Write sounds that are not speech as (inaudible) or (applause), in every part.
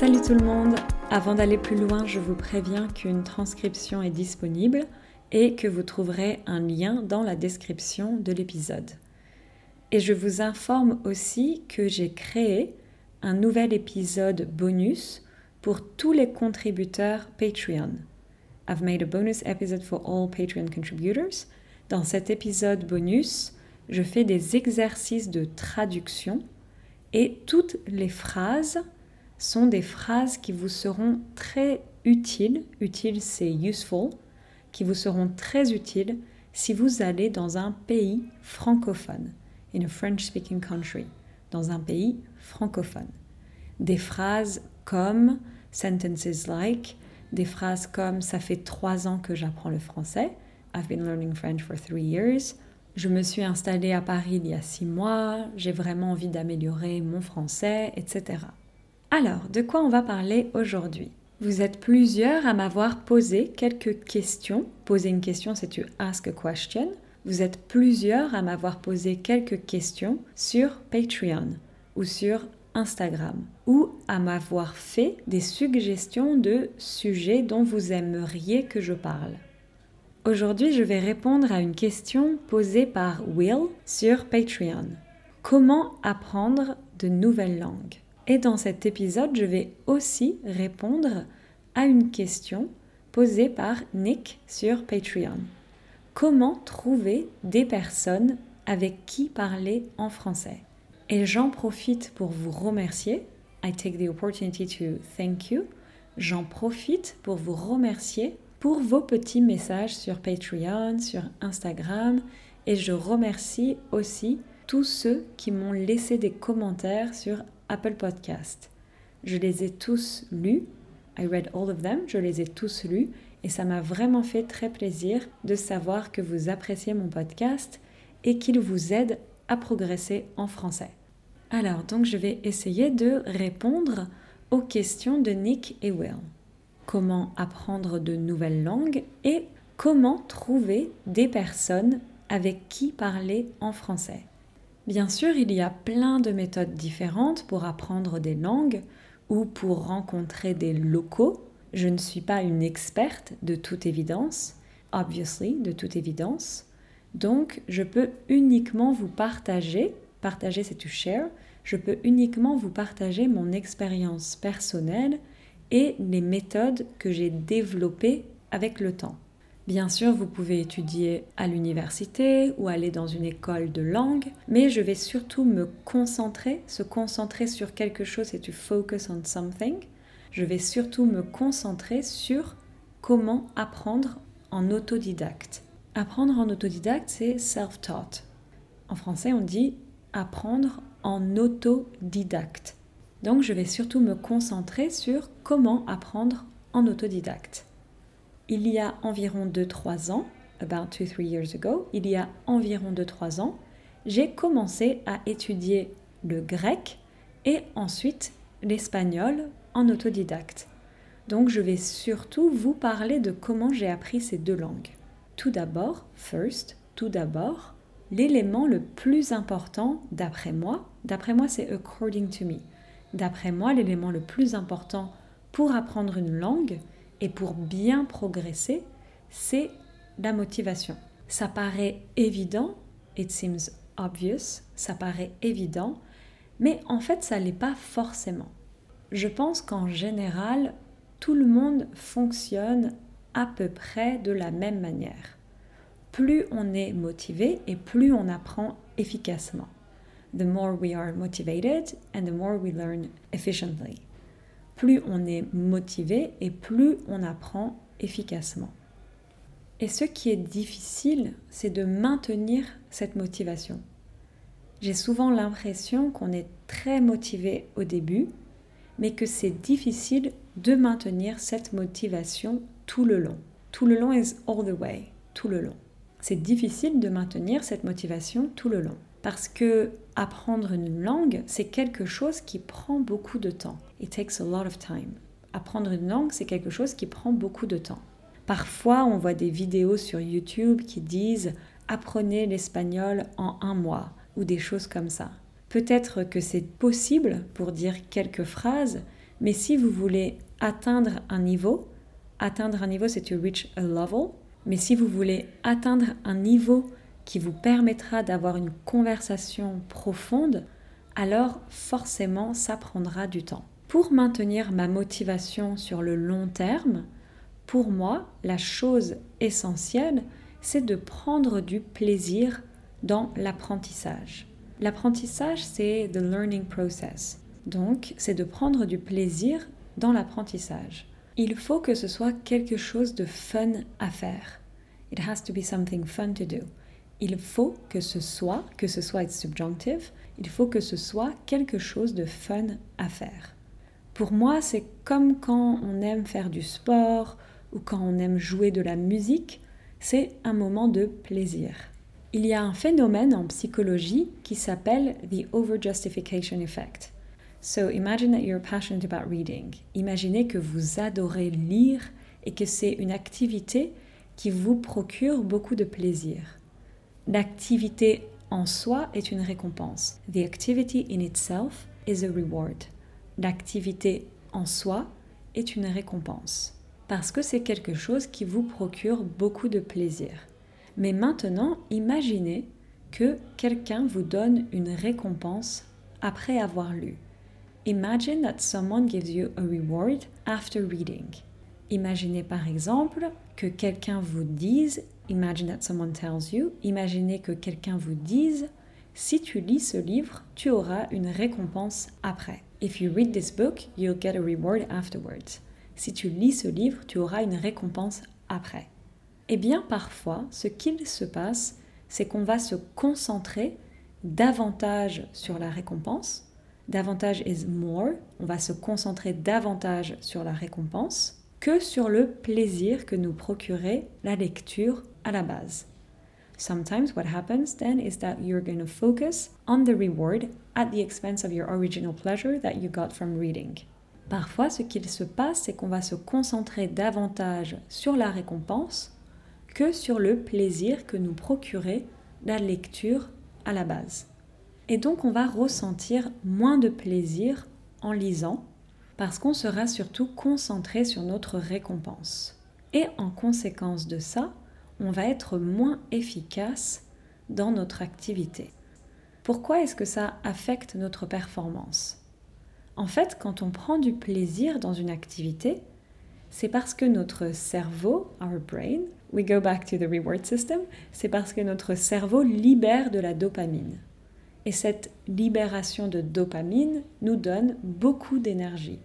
Salut tout le monde Avant d'aller plus loin, je vous préviens qu'une transcription est disponible et que vous trouverez un lien dans la description de l'épisode. Et je vous informe aussi que j'ai créé un nouvel épisode bonus pour tous les contributeurs Patreon. I've made a bonus episode for all Patreon contributors. Dans cet épisode bonus, je fais des exercices de traduction et toutes les phrases sont des phrases qui vous seront très utiles. Utile, c'est useful, qui vous seront très utiles si vous allez dans un pays francophone, in a French-speaking country, dans un pays francophone. Des phrases comme sentences like, des phrases comme ça fait trois ans que j'apprends le français, I've been learning French for three years, je me suis installée à Paris il y a six mois, j'ai vraiment envie d'améliorer mon français, etc. Alors, de quoi on va parler aujourd'hui? Vous êtes plusieurs à m'avoir posé quelques questions. Poser une question, c'est tu ask a question. Vous êtes plusieurs à m'avoir posé quelques questions sur Patreon ou sur Instagram ou à m'avoir fait des suggestions de sujets dont vous aimeriez que je parle. Aujourd'hui, je vais répondre à une question posée par Will sur Patreon. Comment apprendre de nouvelles langues? Et dans cet épisode, je vais aussi répondre à une question posée par Nick sur Patreon. Comment trouver des personnes avec qui parler en français? Et j'en profite pour vous remercier. I take the opportunity to thank you. J'en profite pour vous remercier pour vos petits messages sur Patreon, sur Instagram et je remercie aussi tous ceux qui m'ont laissé des commentaires sur Apple Podcast. Je les ai tous lus. I read all of them. Je les ai tous lus et ça m'a vraiment fait très plaisir de savoir que vous appréciez mon podcast et qu'il vous aide à progresser en français. Alors, donc je vais essayer de répondre aux questions de Nick et Will comment apprendre de nouvelles langues et comment trouver des personnes avec qui parler en français? Bien sûr, il y a plein de méthodes différentes pour apprendre des langues ou pour rencontrer des locaux. Je ne suis pas une experte de toute évidence, obviously, de toute évidence. Donc, je peux uniquement vous partager, partager c'est to share, je peux uniquement vous partager mon expérience personnelle et les méthodes que j'ai développées avec le temps. Bien sûr, vous pouvez étudier à l'université ou aller dans une école de langue, mais je vais surtout me concentrer, se concentrer sur quelque chose et to focus on something. Je vais surtout me concentrer sur comment apprendre en autodidacte. Apprendre en autodidacte, c'est self-taught. En français, on dit apprendre en autodidacte. Donc je vais surtout me concentrer sur comment apprendre en autodidacte. Il y a environ 2-3 ans, about 2-3 years ago, il y a environ 2-3 ans, j'ai commencé à étudier le grec et ensuite l'espagnol en autodidacte. Donc je vais surtout vous parler de comment j'ai appris ces deux langues. Tout d'abord, first, tout d'abord, l'élément le plus important d'après moi, d'après moi c'est according to me. D'après moi, l'élément le plus important pour apprendre une langue et pour bien progresser, c'est la motivation. Ça paraît évident, it seems obvious, ça paraît évident, mais en fait, ça l'est pas forcément. Je pense qu'en général, tout le monde fonctionne à peu près de la même manière. Plus on est motivé et plus on apprend efficacement the more we are motivated and the more we learn efficiently. Plus on est motivé et plus on apprend efficacement. Et ce qui est difficile, c'est de maintenir cette motivation. J'ai souvent l'impression qu'on est très motivé au début, mais que c'est difficile de maintenir cette motivation tout le long. Tout le long is all the way, tout le long. C'est difficile de maintenir cette motivation tout le long parce que apprendre une langue, c'est quelque chose qui prend beaucoup de temps. It takes a lot of time. Apprendre une langue, c'est quelque chose qui prend beaucoup de temps. Parfois, on voit des vidéos sur YouTube qui disent apprenez l'espagnol en un mois ou des choses comme ça. Peut-être que c'est possible pour dire quelques phrases, Mais si vous voulez atteindre un niveau, atteindre un niveau c'est to reach a level, mais si vous voulez atteindre un niveau qui vous permettra d'avoir une conversation profonde, alors forcément ça prendra du temps. Pour maintenir ma motivation sur le long terme, pour moi, la chose essentielle, c'est de prendre du plaisir dans l'apprentissage. L'apprentissage, c'est the learning process. Donc, c'est de prendre du plaisir dans l'apprentissage. Il faut que ce soit quelque chose de fun à faire. It has to be something fun to do. Il faut que ce soit, que ce soit être subjunctive, il faut que ce soit quelque chose de fun à faire. Pour moi, c'est comme quand on aime faire du sport ou quand on aime jouer de la musique, c'est un moment de plaisir. Il y a un phénomène en psychologie qui s'appelle the overjustification effect. So imagine that you're passionate about reading. Imaginez que vous adorez lire et que c'est une activité qui vous procure beaucoup de plaisir. L'activité en soi est une récompense. The activity in itself is a reward. L'activité en soi est une récompense parce que c'est quelque chose qui vous procure beaucoup de plaisir. Mais maintenant, imaginez que quelqu'un vous donne une récompense après avoir lu. Imagine that someone gives you a reward after reading. Imaginez par exemple que quelqu'un vous dise, imagine that someone tells you, imaginez que quelqu'un vous dise, si tu lis ce livre, tu auras une récompense après. If you read this book, you'll get a reward afterwards. Si tu lis ce livre, tu auras une récompense après. Eh bien, parfois, ce qu'il se passe, c'est qu'on va se concentrer davantage sur la récompense davantage is more, on va se concentrer davantage sur la récompense que sur le plaisir que nous procurait la lecture à la base. Sometimes what happens then is that you're going to focus on the reward at the expense of your original pleasure that you got from reading. Parfois, ce qu'il se passe, c'est qu'on va se concentrer davantage sur la récompense que sur le plaisir que nous procurait la lecture à la base. Et donc on va ressentir moins de plaisir en lisant parce qu'on sera surtout concentré sur notre récompense. Et en conséquence de ça, on va être moins efficace dans notre activité. Pourquoi est-ce que ça affecte notre performance? En fait, quand on prend du plaisir dans une activité, c'est parce que notre cerveau, our brain, we go back to the reward system, c'est parce que notre cerveau libère de la dopamine. Et cette libération de dopamine nous donne beaucoup d'énergie.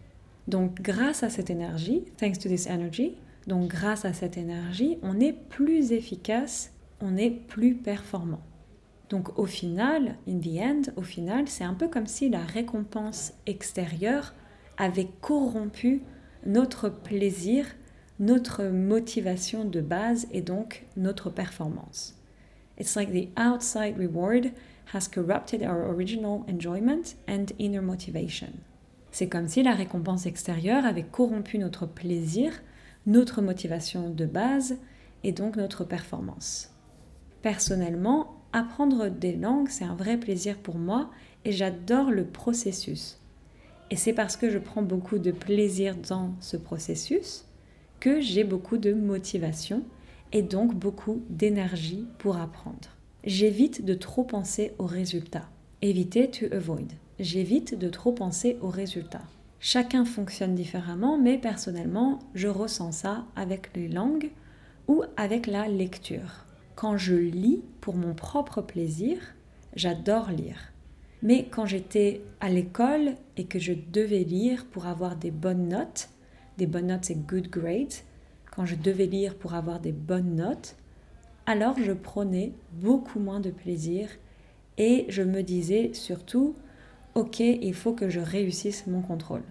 Donc grâce à cette énergie, thanks to this energy, donc grâce à cette énergie, on est plus efficace, on est plus performant. Donc au final, in the end, au final, c'est un peu comme si la récompense extérieure avait corrompu notre plaisir, notre motivation de base et donc notre performance. It's like the outside reward has corrupted our original enjoyment and inner motivation. C'est comme si la récompense extérieure avait corrompu notre plaisir, notre motivation de base et donc notre performance. Personnellement, apprendre des langues, c'est un vrai plaisir pour moi et j'adore le processus. Et c'est parce que je prends beaucoup de plaisir dans ce processus que j'ai beaucoup de motivation et donc beaucoup d'énergie pour apprendre. J'évite de trop penser aux résultats. Éviter to avoid. J'évite de trop penser aux résultats. Chacun fonctionne différemment, mais personnellement, je ressens ça avec les langues ou avec la lecture. Quand je lis pour mon propre plaisir, j'adore lire. Mais quand j'étais à l'école et que je devais lire pour avoir des bonnes notes, des bonnes notes c'est good grades, quand je devais lire pour avoir des bonnes notes, alors je prenais beaucoup moins de plaisir et je me disais surtout, ok, il faut que je réussisse mon contrôle.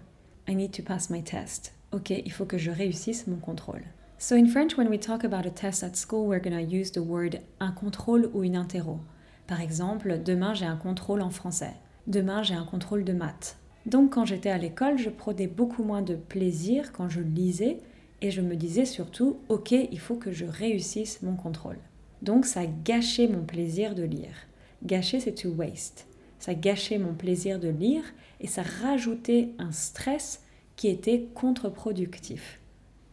I need to pass my test. Ok, il faut que je réussisse mon contrôle. So in French, when we talk about a test at school, we're going to use the word un contrôle ou une interro. Par exemple, demain j'ai un contrôle en français. Demain j'ai un contrôle de maths. Donc quand j'étais à l'école, je prenais beaucoup moins de plaisir quand je lisais et je me disais surtout, ok, il faut que je réussisse mon contrôle. Donc ça gâchait mon plaisir de lire. Gâcher, c'est to waste. Ça gâchait mon plaisir de lire et ça rajoutait un stress qui était contre-productif.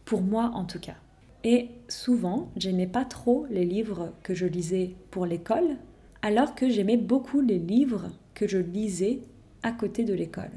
Pour moi en tout cas. Et souvent, j'aimais pas trop les livres que je lisais pour l'école, alors que j'aimais beaucoup les livres que je lisais à côté de l'école,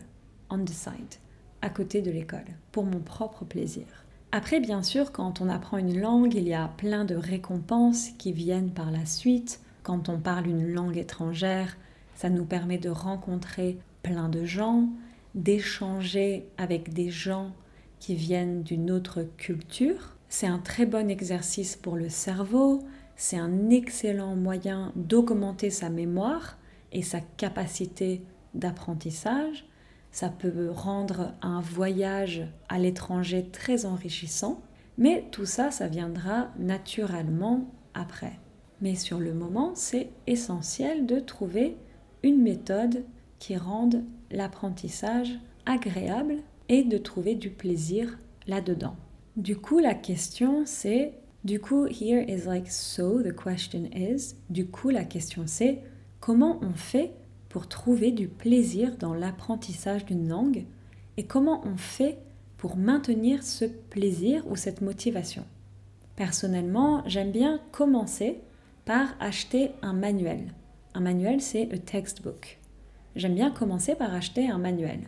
on the side, à côté de l'école, pour mon propre plaisir. Après, bien sûr, quand on apprend une langue, il y a plein de récompenses qui viennent par la suite. Quand on parle une langue étrangère, ça nous permet de rencontrer plein de gens, d'échanger avec des gens qui viennent d'une autre culture. C'est un très bon exercice pour le cerveau, c'est un excellent moyen d'augmenter sa mémoire et sa capacité d'apprentissage. Ça peut rendre un voyage à l'étranger très enrichissant, mais tout ça, ça viendra naturellement après. Mais sur le moment, c'est essentiel de trouver une méthode qui rende l'apprentissage agréable et de trouver du plaisir là-dedans. Du coup, la question c'est, du coup, here is like so, the question is, du coup, la question c'est, comment on fait pour trouver du plaisir dans l'apprentissage d'une langue et comment on fait pour maintenir ce plaisir ou cette motivation? Personnellement, j'aime bien commencer par acheter un manuel. Un manuel, c'est a textbook. J'aime bien commencer par acheter un manuel.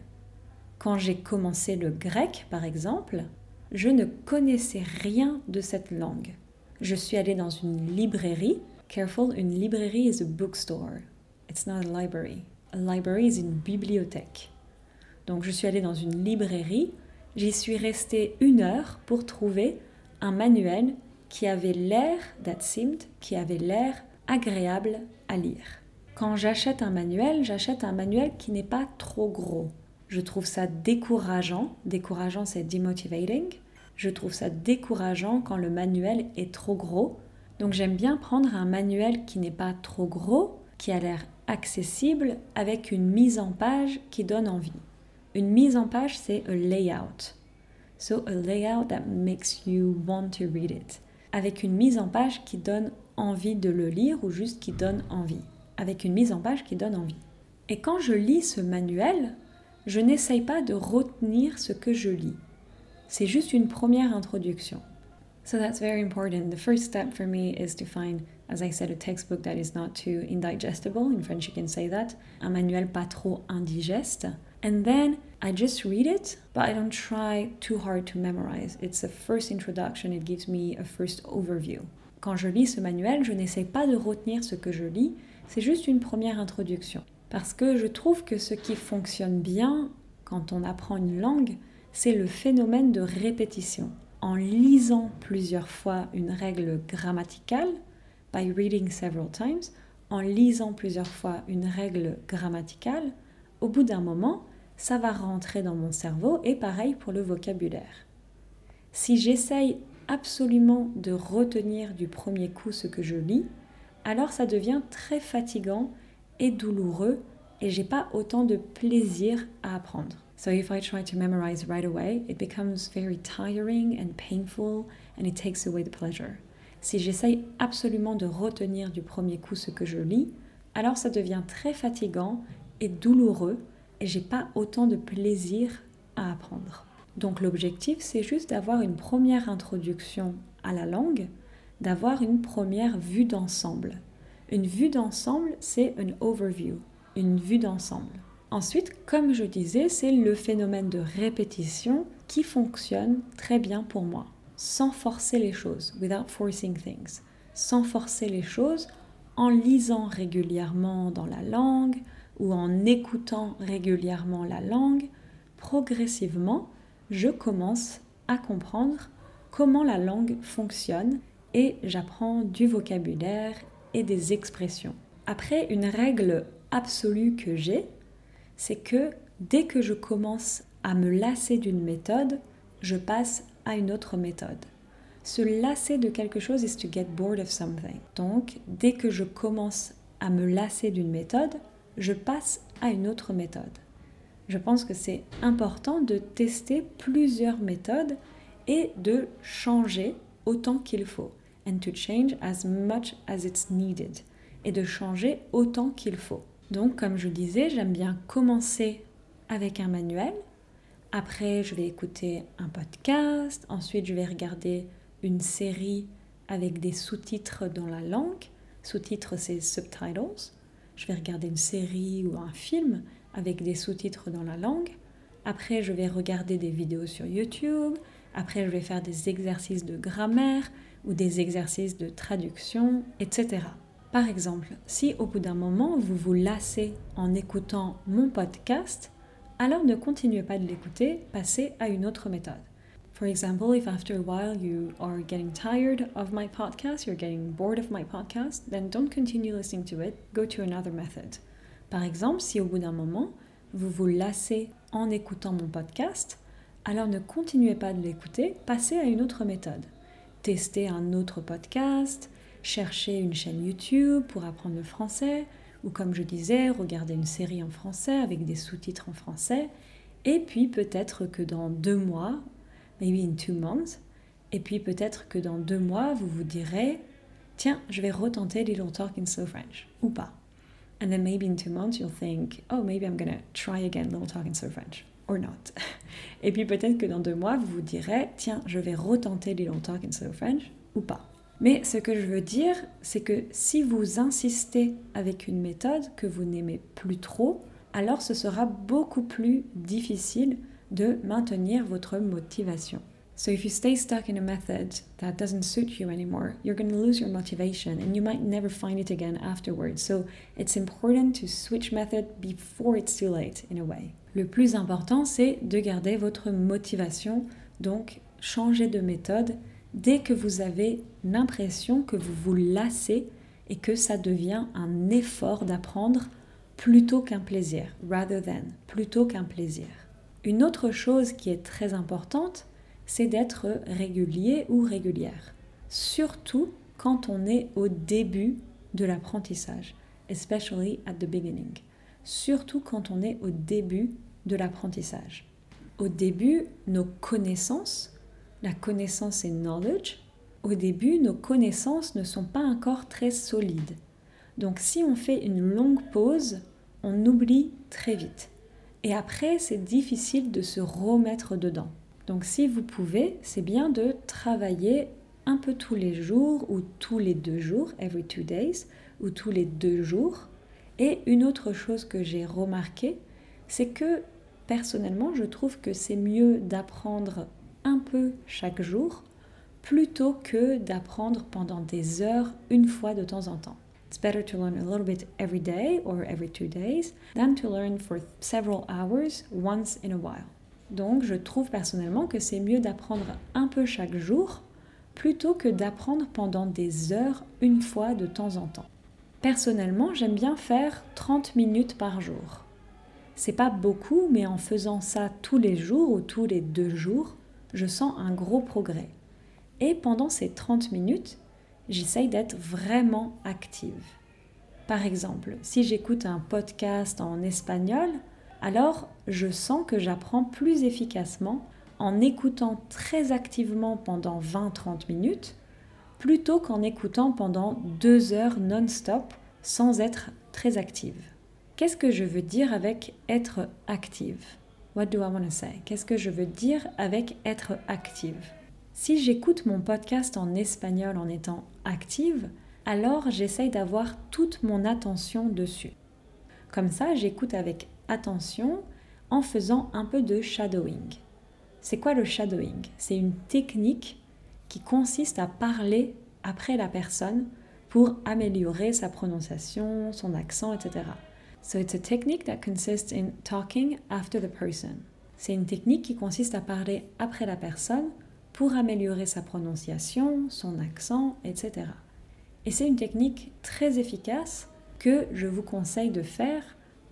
Quand j'ai commencé le grec, par exemple, je ne connaissais rien de cette langue. Je suis allée dans une librairie. Careful, une librairie is a bookstore. It's not a library. A library is une bibliothèque. Donc je suis allée dans une librairie. J'y suis restée une heure pour trouver un manuel qui avait l'air, that seemed, qui avait l'air agréable à lire. Quand j'achète un manuel, j'achète un manuel qui n'est pas trop gros. Je trouve ça décourageant. Décourageant, c'est demotivating. Je trouve ça décourageant quand le manuel est trop gros. Donc j'aime bien prendre un manuel qui n'est pas trop gros, qui a l'air accessible, avec une mise en page qui donne envie. Une mise en page, c'est un layout. So a layout that makes you want to read it. Avec une mise en page qui donne envie de le lire ou juste qui donne envie. Avec une mise en page qui donne envie. Et quand je lis ce manuel, je n'essaye pas de retenir ce que je lis. C'est juste une première introduction. So that's very important. The first step for me is to find, as I said, a textbook that is not too indigestible. In French, you can say that. Un manuel pas trop indigeste. And then I just read it, but I don't try too hard to memorize. It's a first introduction, it gives me a first overview. Quand je lis ce manuel, je n'essaie pas de retenir ce que je lis, c'est juste une première introduction. Parce que je trouve que ce qui fonctionne bien quand on apprend une langue, c'est le phénomène de répétition. En lisant plusieurs fois une règle grammaticale, by reading several times, en lisant plusieurs fois une règle grammaticale, au bout d'un moment, ça va rentrer dans mon cerveau et pareil pour le vocabulaire. Si j'essaye absolument de retenir du premier coup ce que je lis, alors ça devient très fatigant et douloureux et j'ai pas autant de plaisir à apprendre. So if I try to memorize right away, it becomes very tiring and painful and it takes away the pleasure. Si j'essaye absolument de retenir du premier coup ce que je lis, alors ça devient très fatigant et douloureux et j'ai pas autant de plaisir à apprendre. Donc l'objectif c'est juste d'avoir une première introduction à la langue, d'avoir une première vue d'ensemble. Une vue d'ensemble, c'est une overview, une vue d'ensemble. Ensuite, comme je disais, c'est le phénomène de répétition qui fonctionne très bien pour moi, sans forcer les choses, without forcing things, sans forcer les choses, en lisant régulièrement dans la langue ou en écoutant régulièrement la langue, progressivement, je commence à comprendre comment la langue fonctionne et j'apprends du vocabulaire et des expressions. Après, une règle absolue que j'ai, c'est que dès que je commence à me lasser d'une méthode, je passe à une autre méthode. Se lasser de quelque chose is to get bored of something. Donc, dès que je commence à me lasser d'une méthode, je passe à une autre méthode. Je pense que c'est important de tester plusieurs méthodes et de changer autant qu'il faut and to change as much as it's needed, et de changer autant qu'il faut. Donc, comme je disais, j'aime bien commencer avec un manuel, Après, je vais écouter un podcast. Ensuite, je vais regarder une série avec des sous-titres dans la langue. Sous-titres, c'est subtitles. Je vais regarder une série ou un film avec des sous-titres dans la langue. Après, je vais regarder des vidéos sur YouTube. Après, je vais faire des exercices de grammaire ou des exercices de traduction, etc. Par exemple, si au bout d'un moment vous vous lassez en écoutant mon podcast, alors ne continuez pas de l'écouter, passez à une autre méthode. For example, if after a while you are getting tired of my podcast, you're getting bored of my podcast, then don't continue listening to it, go to another method. Par exemple, si au bout d'un moment, vous vous lassez en écoutant mon podcast, alors ne continuez pas de l'écouter, passez à une autre méthode. Testez un autre podcast, cherchez une chaîne YouTube pour apprendre le français, ou comme je disais, regardez une série en français avec des sous-titres en français, et puis peut-être que dans deux mois maybe in two months. Et puis peut-être que dans deux mois, vous vous direz, tiens, je vais retenter Little Talk in Slow French, ou pas. And then maybe in two months, you'll think, oh, maybe I'm gonna try again Little Talk in Slow French, or not. (laughs) Et puis peut-être que dans deux mois, vous vous direz, tiens, je vais retenter Little Talk in Slow French, ou pas. Mais ce que je veux dire, c'est que si vous insistez avec une méthode que vous n'aimez plus trop, alors ce sera beaucoup plus difficile de maintenir votre motivation. So if you stay stuck in a method that doesn't suit you anymore, you're going to lose your motivation and you might never find it again afterwards. So it's important to switch method before it's too late in a way. Le plus important, c'est de garder votre motivation, donc changer de méthode dès que vous avez l'impression que vous vous lassez et que ça devient un effort d'apprendre plutôt qu'un plaisir, rather than, plutôt qu'un plaisir. Une autre chose qui est très importante, c'est d'être régulier ou régulière, surtout quand on est au début de l'apprentissage, especially at the beginning, surtout quand on est au début de l'apprentissage. Au début, nos connaissances, la connaissance et knowledge, au début, nos connaissances ne sont pas encore très solides. Donc si on fait une longue pause, on oublie très vite. Et après, c'est difficile de se remettre dedans. Donc si vous pouvez, c'est bien de travailler un peu tous les jours ou tous les deux jours, every two days, ou tous les deux jours. Et une autre chose que j'ai remarqué, c'est que personnellement, je trouve que c'est mieux d'apprendre un peu chaque jour plutôt que d'apprendre pendant des heures une fois de temps en temps. It's better to learn a little bit every day or every two days than to learn for several hours once in a while. Donc, je trouve personnellement que c'est mieux d'apprendre un peu chaque jour plutôt que d'apprendre pendant des heures une fois de temps en temps. Personnellement, j'aime bien faire 30 minutes par jour. C'est pas beaucoup, mais en faisant ça tous les jours ou tous les deux jours, je sens un gros progrès. Et pendant ces 30 minutes, j'essaye d'être vraiment active. Par exemple, si j'écoute un podcast en espagnol, alors je sens que j'apprends plus efficacement en écoutant très activement pendant 20-30 minutes plutôt qu'en écoutant pendant deux heures non-stop sans être très active. Qu'est-ce que je veux dire avec être active? What do I want to say? Qu'est-ce que je veux dire avec être active? Si j'écoute mon podcast en espagnol en étant active, alors j'essaye d'avoir toute mon attention dessus. Comme ça, j'écoute avec attention en faisant un peu de shadowing. C'est quoi le shadowing? C'est une technique qui consiste à parler après la personne pour améliorer sa prononciation, son accent, etc. So it's a technique that consists in talking after the person. C'est une technique qui consiste à parler après la personne pour améliorer sa prononciation, son accent, etc. Et c'est une technique très efficace que je vous conseille de faire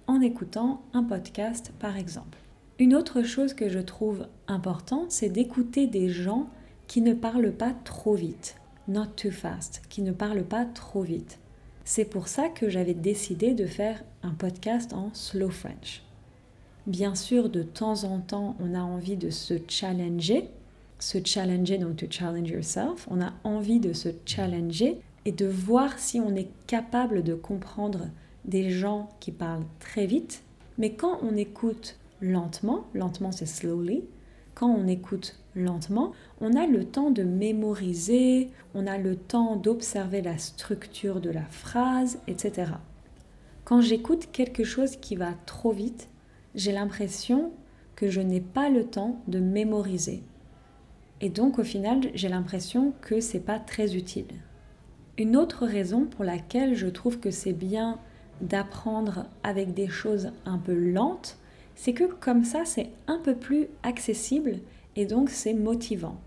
en écoutant un podcast par exemple. Une autre chose que je trouve importante, c'est d'écouter des gens qui ne parlent pas trop vite, not too fast, qui ne parlent pas trop vite. C'est pour ça que j'avais décidé de faire un podcast en slow French. Bien sûr, de temps en temps, on a envie de se challenger se challenger, donc to challenge yourself. On a envie de se challenger et de voir si on est capable de comprendre des gens qui parlent très vite. Mais quand on écoute lentement, lentement c'est slowly, quand on écoute lentement, on a le temps de mémoriser, on a le temps d'observer la structure de la phrase, etc. Quand j'écoute quelque chose qui va trop vite, j'ai l'impression que je n'ai pas le temps de mémoriser. Et donc au final, j'ai l'impression que c'est pas très utile. Une autre raison pour laquelle je trouve que c'est bien d'apprendre avec des choses un peu lentes, c'est que comme ça, c'est un peu plus accessible et donc c'est motivant.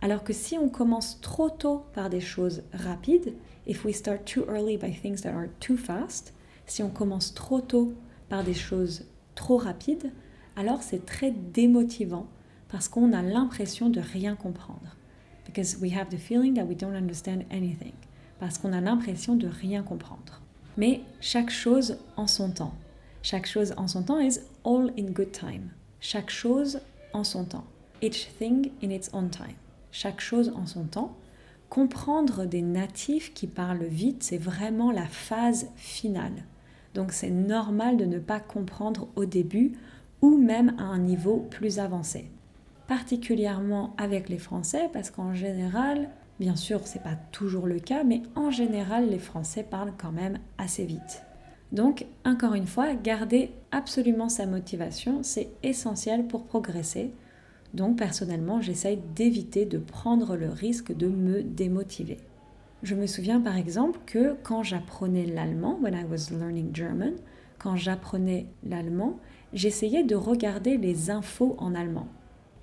Alors que si on commence trop tôt par des choses rapides, if we start too early by things that are too fast, si on commence trop tôt par des choses trop rapides, alors c'est très démotivant parce qu'on a l'impression de rien comprendre. Because we have the feeling that we don't understand anything. Parce qu'on a l'impression de rien comprendre. Mais chaque chose en son temps. Chaque chose en son temps is all in good time. Chaque chose en son temps. Each thing in its own time. Chaque chose en son temps. Comprendre des natifs qui parlent vite, c'est vraiment la phase finale. Donc c'est normal de ne pas comprendre au début ou même à un niveau plus avancé. Particulièrement avec les Français parce qu'en général, bien sûr c'est pas toujours le cas, mais en général les Français parlent quand même assez vite. Donc encore une fois, garder absolument sa motivation, c'est essentiel pour progresser. Donc personnellement, j'essaye d'éviter de prendre le risque de me démotiver. Je me souviens par exemple que quand j'apprenais l'allemand, quand j'apprenais l'allemand, j'essayais de regarder les infos en allemand.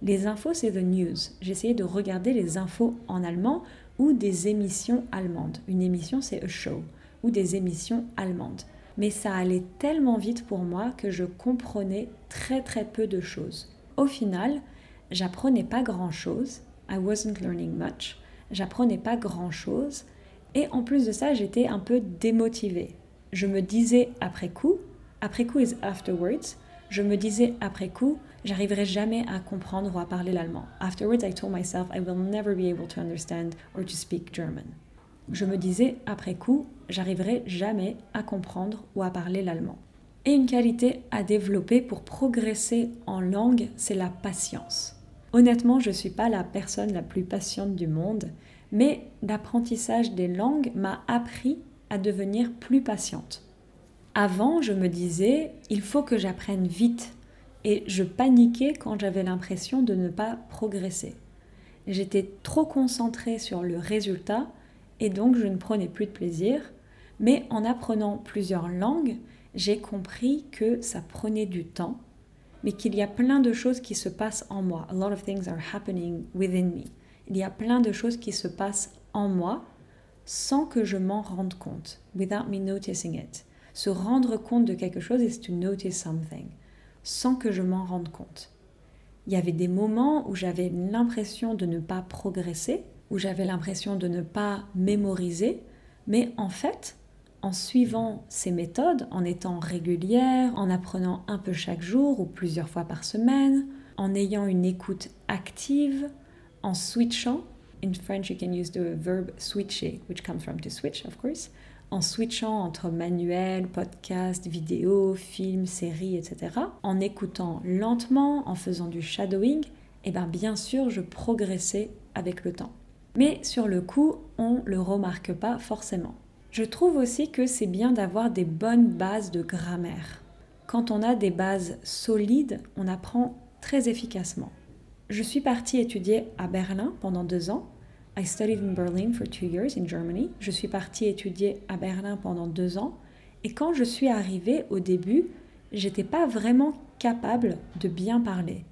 Les infos, c'est the news. J'essayais de regarder les infos en allemand ou des émissions allemandes. Une émission, c'est a show, ou des émissions allemandes. Mais ça allait tellement vite pour moi que je comprenais très très peu de choses. Au final, j'apprenais pas grand chose. I wasn't learning much j'apprenais pas grand-chose. Et en plus de ça, j'étais un peu démotivée. Je me disais après coup, après coup is afterwards, je me disais après coup, j'arriverai jamais à comprendre ou à parler l'allemand. Afterwards, I told myself I will never be able to understand or to speak German. Je me disais après coup, j'arriverai jamais à comprendre ou à parler l'allemand. Et une qualité à développer pour progresser en langue, c'est la patience. Honnêtement, je ne suis pas la personne la plus patiente du monde, mais l'apprentissage des langues m'a appris à devenir plus patiente. Avant, je me disais, il faut que j'apprenne vite, et je paniquais quand j'avais l'impression de ne pas progresser. J'étais trop concentrée sur le résultat, et donc je ne prenais plus de plaisir, mais en apprenant plusieurs langues, j'ai compris que ça prenait du temps mais qu'il y a plein de choses qui se passent en moi. A lot of things are happening within me. Il y a plein de choses qui se passent en moi sans que je m'en rende compte, without me noticing it. Se rendre compte de quelque chose is to notice something, sans que je m'en rende compte. Il y avait des moments où j'avais l'impression de ne pas progresser, où j'avais l'impression de ne pas mémoriser, mais en fait, en suivant ces méthodes, en étant régulière, en apprenant un peu chaque jour ou plusieurs fois par semaine, en ayant une écoute active, en switchant, in French you can use the verb switcher, which comes from to switch of course, en switchant entre manuel, podcast, vidéo, film, série, etc., en écoutant lentement, en faisant du shadowing, eh bien bien sûr je progressais avec le temps. Mais sur le coup, on ne le remarque pas forcément. Je trouve aussi que c'est bien d'avoir des bonnes bases de grammaire. Quand on a des bases solides, on apprend très efficacement. Je suis partie étudier à Berlin pendant deux ans. I studied in Berlin for two years in Germany. Je suis partie étudier à Berlin pendant deux ans. Et quand je suis arrivée au début, j'étais pas vraiment capable de bien parler.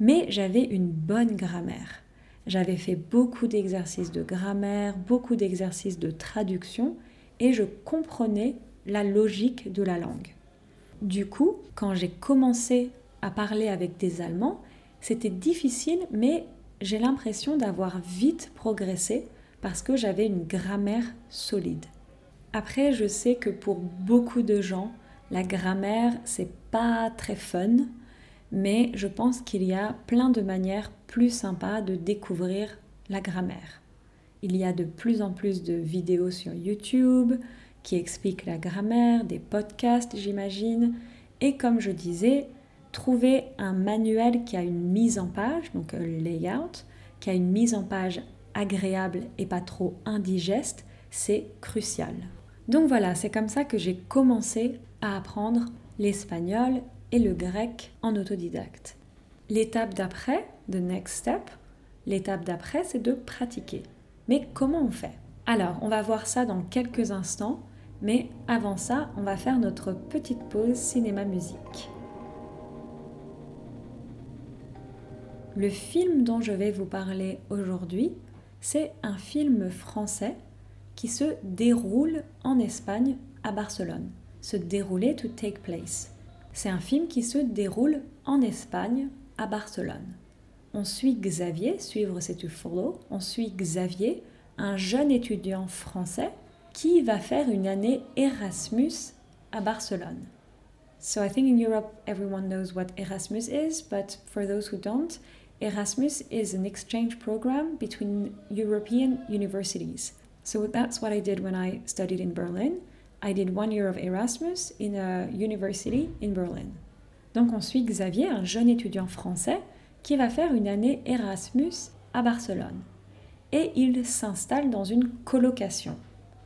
Mais j'avais une bonne grammaire. J'avais fait beaucoup d'exercices de grammaire, beaucoup d'exercices de traduction et je comprenais la logique de la langue. Du coup, quand j'ai commencé à parler avec des Allemands, c'était difficile, mais j'ai l'impression d'avoir vite progressé parce que j'avais une grammaire solide. Après, je sais que pour beaucoup de gens, la grammaire, c'est pas très fun, mais je pense qu'il y a plein de manières plus sympas de découvrir la grammaire. Il y a de plus en plus de vidéos sur YouTube qui expliquent la grammaire, des podcasts j'imagine, et comme je disais, trouver un manuel qui a une mise en page, donc un layout, qui a une mise en page agréable et pas trop indigeste, c'est crucial. Donc voilà, c'est comme ça que j'ai commencé à apprendre l'espagnol et le grec en autodidacte. L'étape d'après, the next step, l'étape d'après, c'est de pratiquer. Mais comment on fait? Alors, on va voir ça dans quelques instants, mais avant ça, on va faire notre petite pause cinéma-musique. Le film dont je vais vous parler aujourd'hui, c'est un film français qui se déroule en Espagne, à Barcelone. Se dérouler, to take place. C'est un film qui se déroule en Espagne, à Barcelone. On suit Xavier, suivre c'est to follow, on suit Xavier, un jeune étudiant français qui va faire une année Erasmus à Barcelone. So I think in Europe everyone knows what Erasmus is, but for those who don't, Erasmus is an exchange program between European universities. So that's what I did when I studied in Berlin. I did one year of Erasmus in a university in Berlin. Donc on suit Xavier, un jeune étudiant français, qui va faire une année Erasmus à Barcelone. Et il s'installe dans une colocation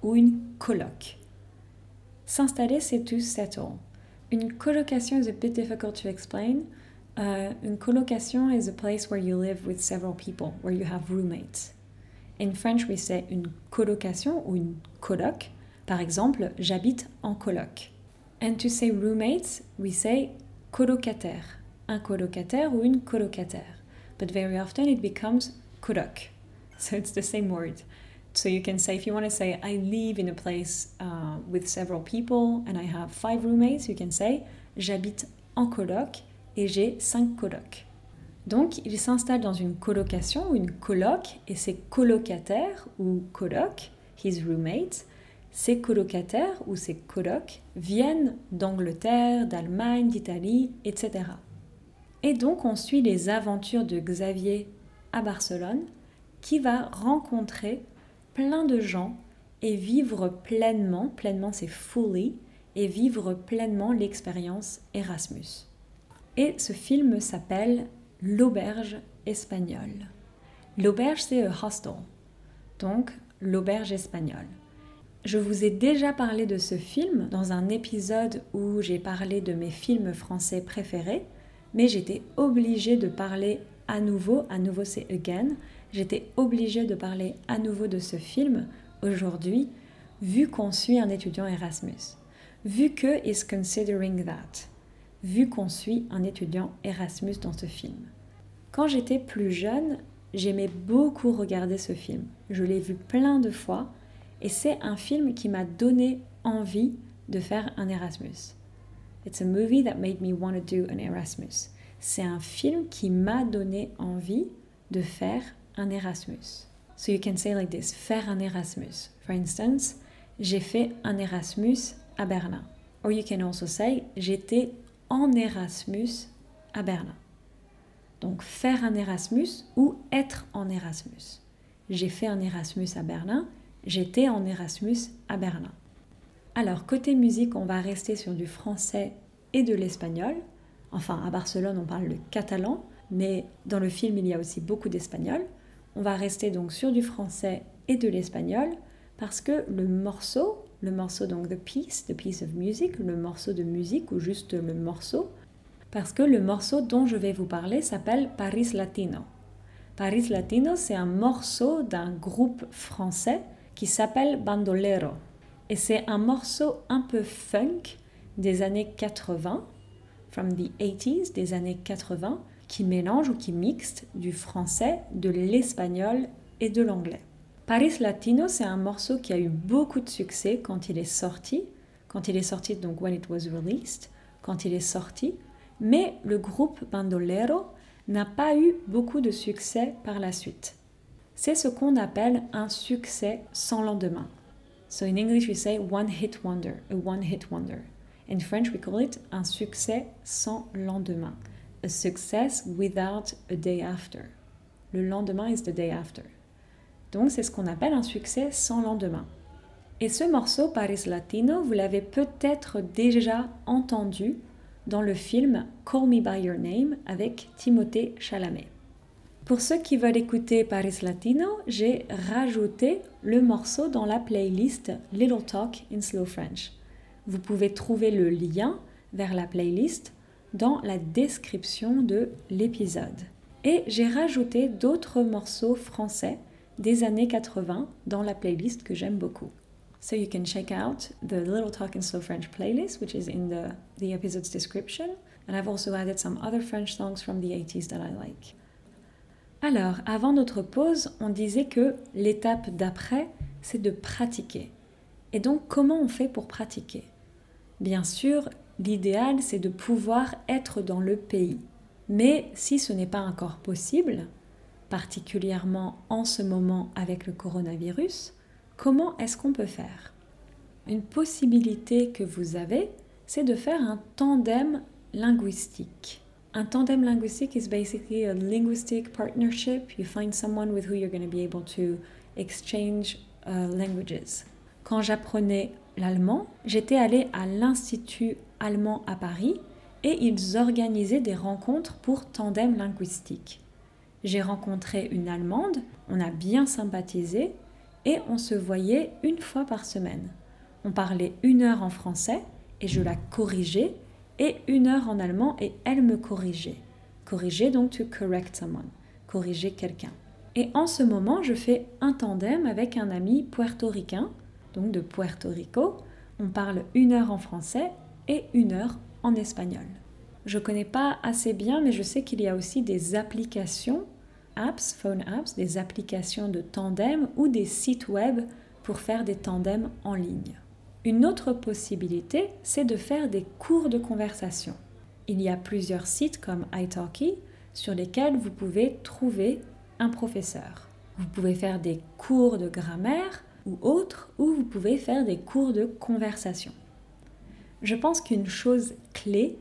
ou une coloc. S'installer, c'est to settle. Une colocation is a bit difficult to explain. Uh, une colocation is a place where you live with several people, where you have roommates. In French, we say une colocation ou une coloc. Par exemple, j'habite en coloc. And to say roommates, we say colocataire. Un colocataire ou une colocataire. But very often it becomes coloc. (laughs) So it's the same word. So you can say, if you want to say, I live in a place uh, with several people and I have five roommates, you can say, j'habite en coloc et j'ai cinq colocs. Donc, il s'installe dans une colocation ou une coloc et ses colocataires ou colocs, his roommates, ses colocataires ou ses colocs viennent d'Angleterre, d'Allemagne, d'Italie, etc. Et donc, on suit les aventures de Xavier à Barcelone qui va rencontrer plein de gens et vivre pleinement, pleinement c'est fully, et vivre pleinement l'expérience Erasmus. Et ce film s'appelle L'auberge espagnole. L'auberge, c'est un hostel. Donc, l'auberge espagnole. Je vous ai déjà parlé de ce film dans un épisode où j'ai parlé de mes films français préférés, mais j'étais obligée de parler à nouveau, à nouveau c'est again, j'étais obligée de parler à nouveau de ce film aujourd'hui, vu qu'on suit un étudiant Erasmus, vu que is considering that vu qu'on suit un étudiant Erasmus dans ce film. Quand j'étais plus jeune, j'aimais beaucoup regarder ce film. Je l'ai vu plein de fois et c'est un film qui m'a donné envie de faire un Erasmus. It's a movie that made me want to do an Erasmus. C'est un film qui m'a donné envie de faire un Erasmus. So you can say like this, faire un Erasmus. For instance, j'ai fait un Erasmus à Berlin. Or you can also say, j'étais en Erasmus à Berlin. Donc faire un Erasmus ou être en Erasmus. J'ai fait un Erasmus à Berlin, j'étais en Erasmus à Berlin. Alors côté musique, on va rester sur du français et de l'espagnol. Enfin, à Barcelone, on parle le catalan, mais dans le film, il y a aussi beaucoup d'espagnol. On va rester donc sur du français et de l'espagnol parce que le morceau le morceau donc the piece, the piece of music, le morceau de musique ou juste le morceau, parce que le morceau dont je vais vous parler s'appelle Paris Latino. Paris Latino, c'est un morceau d'un groupe français qui s'appelle Bandolero. Et c'est un morceau un peu funk des années 80, from the 80s, des années 80, qui mélange ou qui mixte du français, de l'espagnol et de l'anglais. Paris Latino, c'est un morceau qui a eu beaucoup de succès quand il est sorti, quand il est sorti, donc when it was released, quand il est sorti, mais le groupe Bandolero n'a pas eu beaucoup de succès par la suite. C'est ce qu'on appelle un succès sans lendemain. So in English we say one hit wonder, a one hit wonder. In French we call it un succès sans lendemain, a success without a day after. Le lendemain is the day after. Donc c'est ce qu'on appelle un succès sans lendemain. Et ce morceau Paris Latino, vous l'avez peut-être déjà entendu dans le film Call Me By Your Name avec Timothée Chalamet. Pour ceux qui veulent écouter Paris Latino, j'ai rajouté le morceau dans la playlist Little Talk in Slow French. Vous pouvez trouver le lien vers la playlist dans la description de l'épisode. Et j'ai rajouté d'autres morceaux français des années 80 dans la playlist que j'aime beaucoup. So you can check out the Little Talk in Slow French playlist, which is in the, the episode's description. And I've also added some other French songs from the 80s that I like. Alors, avant notre pause, on disait que l'étape d'après, c'est de pratiquer. Et donc, comment on fait pour pratiquer? Bien sûr, l'idéal, c'est de pouvoir être dans le pays. Mais si ce n'est pas encore possible, particulièrement en ce moment avec le coronavirus, comment est-ce qu'on peut faire? Une possibilité que vous avez, c'est de faire un tandem linguistique. Un tandem linguistique is basically a linguistic partnership. You find someone with who you're going to be able to exchange uh, languages. Quand j'apprenais l'allemand, j'étais allée à l'Institut allemand à Paris et ils organisaient des rencontres pour tandem linguistique. J'ai rencontré une Allemande, on a bien sympathisé et on se voyait une fois par semaine. On parlait une heure en français et je la corrigeais et une heure en allemand et elle me corrigeait. Corriger donc to correct someone, corriger quelqu'un. Et en ce moment, je fais un tandem avec un ami puertoricain, donc de Puerto Rico. On parle une heure en français et une heure en espagnol. Je ne connais pas assez bien, mais je sais qu'il y a aussi des applications, apps, phone apps, des applications de tandem ou des sites web pour faire des tandems en ligne. Une autre possibilité, c'est de faire des cours de conversation. Il y a plusieurs sites comme italki sur lesquels vous pouvez trouver un professeur. Vous pouvez faire des cours de grammaire ou autres, ou vous pouvez faire des cours de conversation. Je pense qu'une chose clé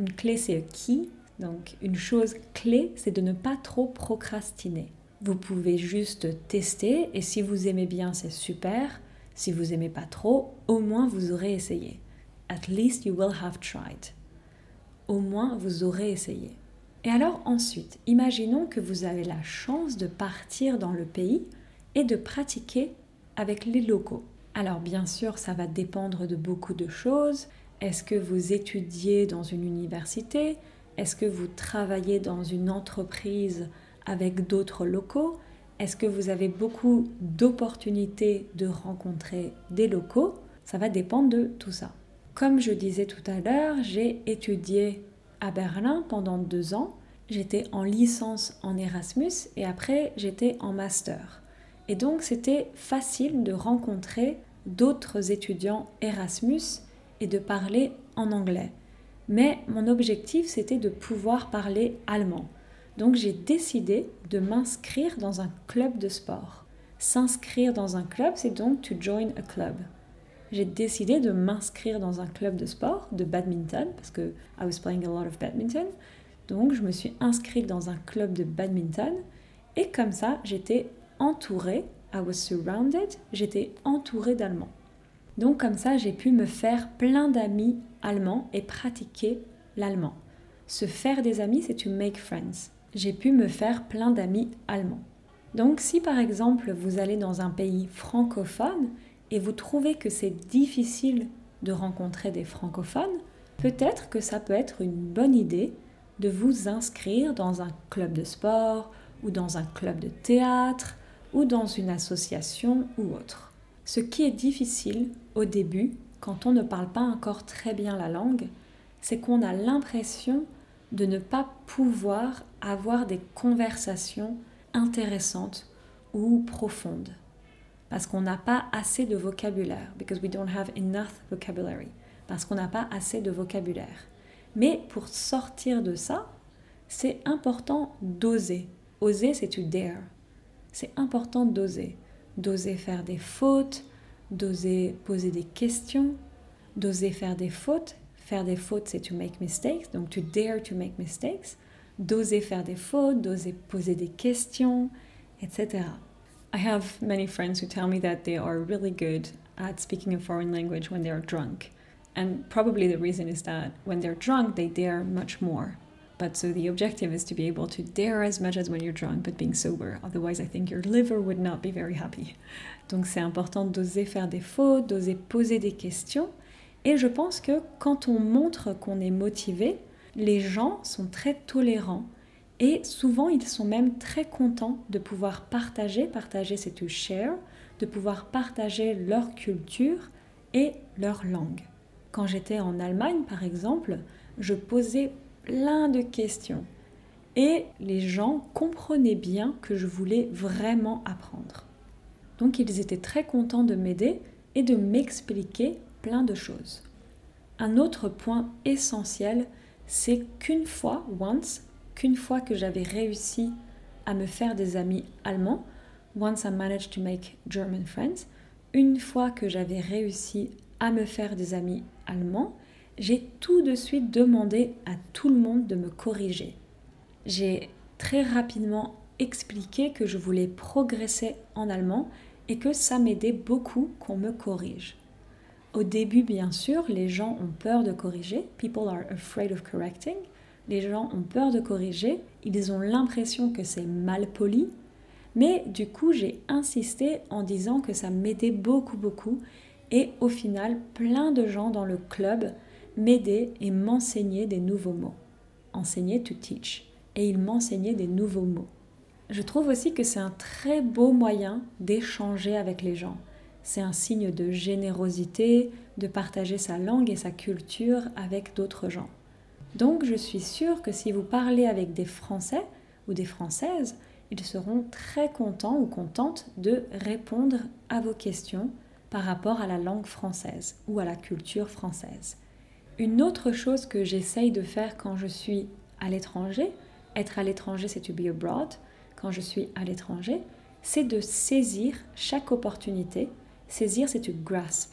une clé, c'est qui. Donc, une chose clé, c'est de ne pas trop procrastiner. Vous pouvez juste tester et si vous aimez bien, c'est super. Si vous aimez pas trop, au moins vous aurez essayé. At least you will have tried. Au moins vous aurez essayé. Et alors ensuite, imaginons que vous avez la chance de partir dans le pays et de pratiquer avec les locaux. Alors bien sûr, ça va dépendre de beaucoup de choses. Est-ce que vous étudiez dans une université? Est-ce que vous travaillez dans une entreprise avec d'autres locaux? Est-ce que vous avez beaucoup d'opportunités de rencontrer des locaux? Ça va dépendre de tout ça. Comme je disais tout à l'heure, j'ai étudié à Berlin pendant deux ans. J'étais en licence en Erasmus et après j'étais en master. Et donc c'était facile de rencontrer d'autres étudiants Erasmus et de parler en anglais. Mais mon objectif, c'était de pouvoir parler allemand. Donc j'ai décidé de m'inscrire dans un club de sport. S'inscrire dans un club, c'est donc to join a club. J'ai décidé de m'inscrire dans un club de sport, de badminton, parce que I was playing a lot of badminton. Donc je me suis inscrite dans un club de badminton et comme ça, j'étais entourée, I was surrounded, j'étais entourée d'Allemands. Donc comme ça, j'ai pu me faire plein d'amis allemands et pratiquer l'allemand. Se faire des amis, c'est to make friends. J'ai pu me faire plein d'amis allemands. Donc si par exemple vous allez dans un pays francophone et vous trouvez que c'est difficile de rencontrer des francophones, peut-être que ça peut être une bonne idée de vous inscrire dans un club de sport ou dans un club de théâtre ou dans une association ou autre. Ce qui est difficile au début, quand on ne parle pas encore très bien la langue, c'est qu'on a l'impression de ne pas pouvoir avoir des conversations intéressantes ou profondes. Parce qu'on n'a pas assez de vocabulaire. Because we don't have enough vocabulary. Parce qu'on n'a pas assez de vocabulaire. Mais pour sortir de ça, c'est important d'oser. Oser, c'est to dare. C'est important d'oser d'oser faire des fautes, d'oser poser des questions, d'oser faire des fautes. Faire des fautes, c'est to make mistakes, donc to dare to make mistakes. D'oser faire des fautes, d'oser poser des questions, etc. I have many friends who tell me that they are really good at speaking a foreign language when they are drunk. And probably the reason is that when they're drunk, they dare much more. But so the objective is to be able to dare as much as when you're drunk, but being sober. Otherwise, I think your liver would not be very happy. Donc c'est important d'oser faire des fautes, d'oser poser des questions. Et je pense que quand on montre qu'on est motivé, les gens sont très tolérants et souvent ils sont même très contents de pouvoir partager, partager c'est to share, de pouvoir partager leur culture et leur langue. Quand j'étais en Allemagne par exemple, je posais plein de questions. Et les gens comprenaient bien que je voulais vraiment apprendre. Donc ils étaient très contents de m'aider et de m'expliquer plein de choses. Un autre point essentiel, c'est qu'une fois, once, qu'une fois que j'avais réussi à me faire des amis allemands, once I managed to make German friends, une fois que j'avais réussi à me faire des amis allemands, j'ai tout de suite demandé à tout le monde de me corriger. J'ai très rapidement expliqué que je voulais progresser en allemand et que ça m'aidait beaucoup qu'on me corrige. Au début, bien sûr, les gens ont peur de corriger. People are afraid of correcting. Les gens ont peur de corriger. Ils ont l'impression que c'est mal poli. Mais du coup, j'ai insisté en disant que ça m'aidait beaucoup, beaucoup. Et au final, plein de gens dans le club m'aider et m'enseigner des nouveaux mots. Enseigner to teach. Et il m'enseignait des nouveaux mots. Je trouve aussi que c'est un très beau moyen d'échanger avec les gens. C'est un signe de générosité, de partager sa langue et sa culture avec d'autres gens. Donc je suis sûre que si vous parlez avec des Français ou des Françaises, ils seront très contents ou contentes de répondre à vos questions par rapport à la langue française ou à la culture française. Une autre chose que j'essaye de faire quand je suis à l'étranger, être à l'étranger c'est to be abroad, quand je suis à l'étranger, c'est de saisir chaque opportunité. Saisir c'est to grasp.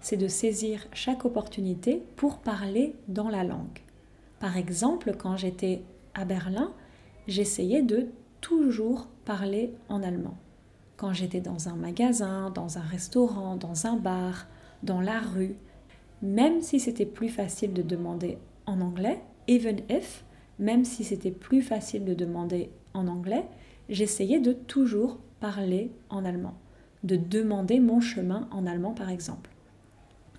C'est de saisir chaque opportunité pour parler dans la langue. Par exemple, quand j'étais à Berlin, j'essayais de toujours parler en allemand. Quand j'étais dans un magasin, dans un restaurant, dans un bar, dans la rue, même si c'était plus facile de demander en anglais, even if, même si c'était plus facile de demander en anglais, j'essayais de toujours parler en allemand, de demander mon chemin en allemand par exemple.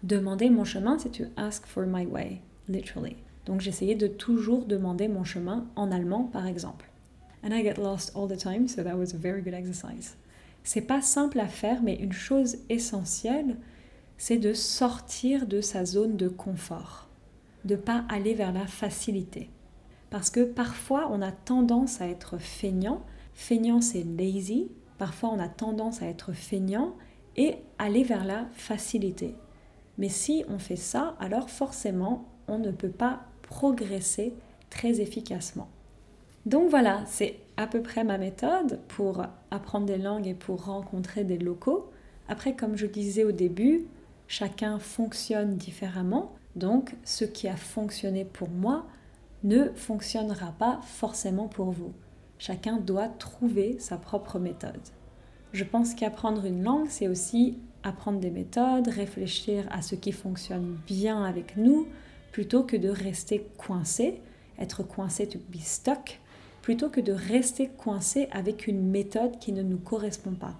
Demander mon chemin, c'est to ask for my way, literally. Donc j'essayais de toujours demander mon chemin en allemand par exemple. And I get lost all the time, so that was a very good exercise. C'est pas simple à faire, mais une chose essentielle, c'est de sortir de sa zone de confort, de pas aller vers la facilité. Parce que parfois on a tendance à être feignant, feignant c'est lazy, parfois on a tendance à être feignant et aller vers la facilité. Mais si on fait ça, alors forcément on ne peut pas progresser très efficacement. Donc voilà, c'est à peu près ma méthode pour apprendre des langues et pour rencontrer des locaux. Après, comme je disais au début, Chacun fonctionne différemment, donc ce qui a fonctionné pour moi ne fonctionnera pas forcément pour vous. Chacun doit trouver sa propre méthode. Je pense qu'apprendre une langue, c'est aussi apprendre des méthodes, réfléchir à ce qui fonctionne bien avec nous, plutôt que de rester coincé, être coincé to be stuck, plutôt que de rester coincé avec une méthode qui ne nous correspond pas.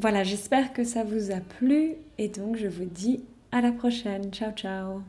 Voilà, j'espère que ça vous a plu et donc je vous dis à la prochaine. Ciao ciao